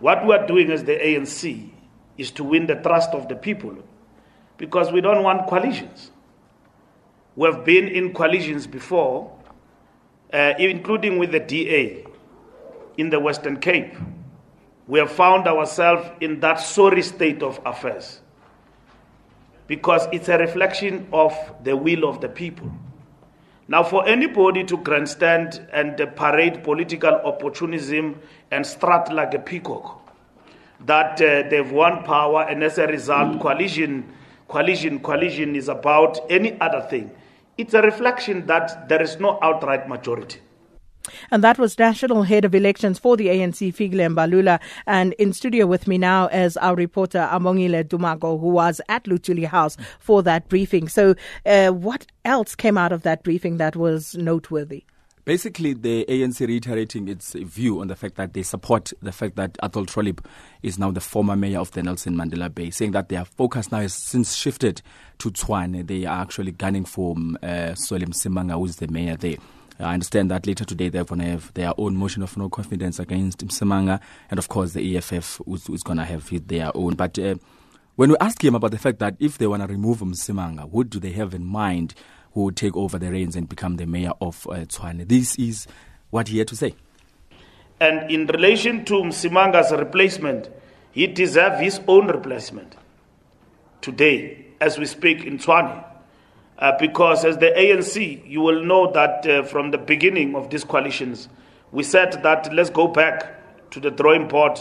What we are doing as the ANC is to win the trust of the people because we don't want coalitions. We have been in coalitions before, uh, including with the DA in the Western Cape. We have found ourselves in that sorry state of affairs because it's a reflection of the will of the people. Now, for anybody to grandstand and parade political opportunism and strut like a peacock, that uh, they've won power and as a result, coalition, coalition, coalition is about any other thing. It's a reflection that there is no outright majority. And that was National Head of Elections for the ANC, Fikile Mbalula. And in studio with me now is our reporter, Amongile Dumago, who was at Luthuli House for that briefing. So, uh, what else came out of that briefing that was noteworthy? Basically, the ANC reiterating its view on the fact that they support the fact that Athol Trollip is now the former mayor of the Nelson Mandela Bay, saying that their focus now has since shifted to Tshwane. They are actually gunning for uh, Solly Msimanga, who is the mayor there. I understand that later today they're going to have their own motion of no confidence against Msimanga, and of course the EFF is, is going to have their own. But uh, when we ask him about the fact that if they want to remove Msimanga, what do they have in mind who would take over the reins and become the mayor of uh, Tshwane? This is what he had to say. And in relation to Msimanga's replacement, he deserves his own replacement today, as we speak in Tshwane. Uh, because as the ANC, you will know that uh, from the beginning of these coalitions, we said that let's go back to the drawing board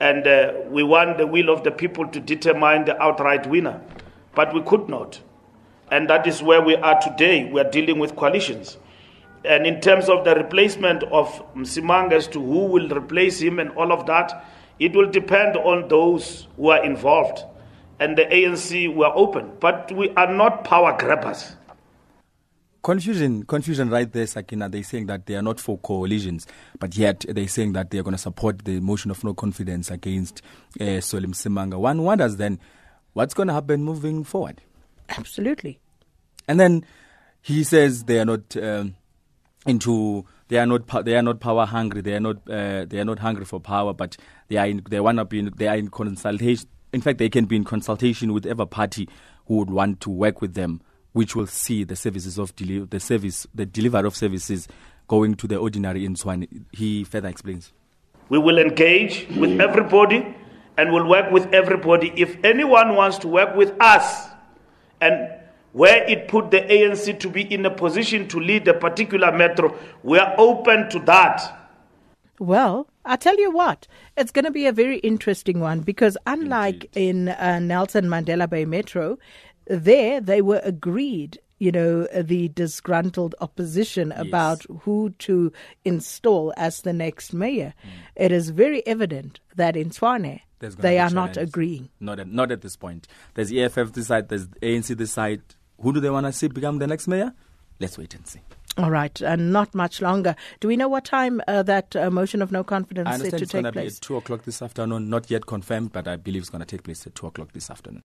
and uh, we want the will of the people to determine the outright winner. But we could not. And that is where we are today. We are dealing with coalitions. And in terms of the replacement of Msimanga as to who will replace him and all of that, it will depend on those who are involved and the ANC were open, but we are not power grabbers. Confusion, confusion right there, Sakina. They're saying that they are not for coalitions, but yet they're saying that they're going to support the motion of no confidence against uh, Solly Msimanga. One wonders then, what's going to happen moving forward? Absolutely. And then he says they are not um, into they are not they are not power hungry. They are not uh, they are not hungry for power, but they are in, they want to be in, they are in consultation in fact, they can be in consultation with every party who would want to work with them, which will see the services of deli- the service, the delivery of services going to the ordinary in Tshwane. He further explains. We will engage with everybody and will work with everybody. If anyone wants to work with us and where it put the ANC to be in a position to lead a particular metro, we are open to that. Well, I tell you what, it's going to be a very interesting one because unlike Indeed. in uh, Nelson Mandela Bay Metro, there they were agreed you know, the disgruntled opposition yes. about who to install as the next mayor. Mm. It is very evident that in Tshwane, they are not agreeing. Not at, not at this point. There's EFF this side, there's ANC this side. Who do they want to see become the next mayor? Let's wait and see. All right, and not much longer. Do we know what time uh, that uh, motion of no confidence is to take place? Be at two o'clock this afternoon. Not yet confirmed, but I believe it's going to take place at two o'clock this afternoon.